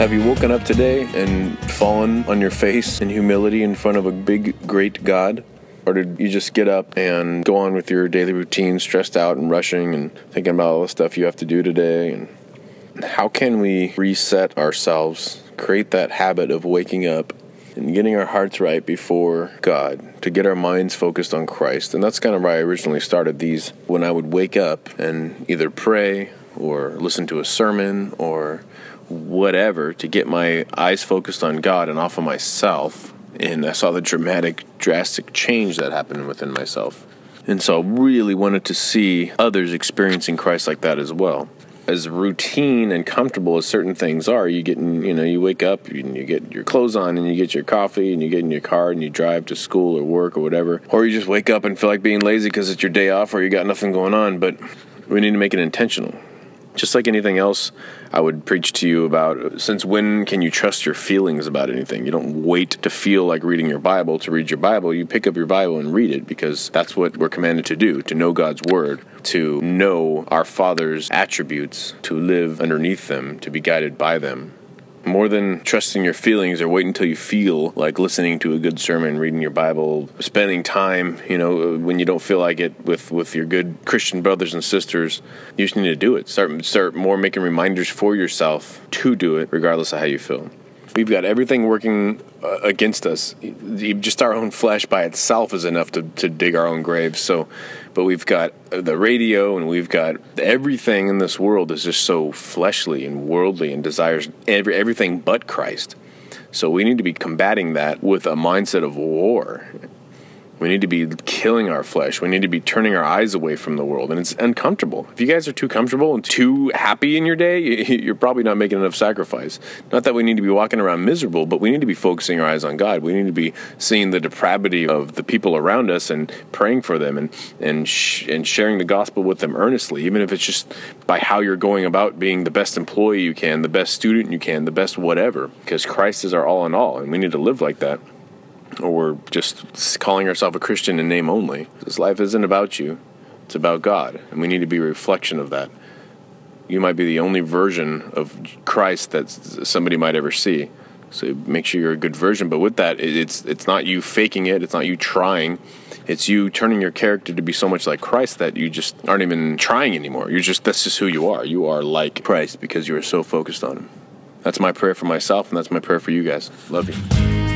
Have you woken up today and fallen on your face in humility in front of a big, great God? Or did you just get up and go on with your daily routine, stressed out and rushing and thinking about all the stuff you have to do today? And how can we reset ourselves, create that habit of waking up and getting our hearts right before God, to get our minds focused on Christ? And that's kind of why I originally started these when I would wake up and either pray or listen to a sermon or whatever to get my eyes focused on God and off of myself. And I saw the dramatic, drastic change that happened within myself. And so I really wanted to see others experiencing Christ like that as well. As routine and comfortable as certain things are, you get in, you know, you wake up and you get your clothes on and you get your coffee and you get in your car and you drive to school or work or whatever. Or you just wake up and feel like being lazy because it's your day off or you got nothing going on. But we need to make it intentional just like anything else I would preach to you about, since when can you trust your feelings about anything? You don't wait to feel like reading your Bible to read your Bible. You pick up your Bible and read it because that's what we're commanded to do to know God's Word, to know our Father's attributes, to live underneath them, to be guided by them more than trusting your feelings or waiting until you feel like listening to a good sermon, reading your Bible, spending time, you know, when you don't feel like it with, with your good Christian brothers and sisters, you just need to do it. Start start more making reminders for yourself to do it regardless of how you feel. We've got everything working uh, against us. Just our own flesh by itself is enough to, to dig our own graves. So, but we've got the radio and we've got everything in this world is just so fleshly and worldly and desires every, everything but Christ. So we need to be combating that with a mindset of war we need to be killing our flesh. We need to be turning our eyes away from the world. And it's uncomfortable. If you guys are too comfortable and too happy in your day, you're probably not making enough sacrifice. Not that we need to be walking around miserable, but we need to be focusing our eyes on God. We need to be seeing the depravity of the people around us and praying for them and, and, sh- and sharing the gospel with them earnestly, even if it's just by how you're going about being the best employee you can, the best student you can, the best whatever. Because Christ is our all in all, and we need to live like that or just calling ourselves a Christian in name only. This life isn't about you, it's about God, and we need to be a reflection of that. You might be the only version of Christ that somebody might ever see. So make sure you're a good version. But with that, it's it's not you faking it. It's not you trying. It's you turning your character to be so much like Christ that you just aren't even trying anymore. You're just that's just who you are. You are like Christ because you are so focused on Him. That's my prayer for myself, and that's my prayer for you guys. Love you.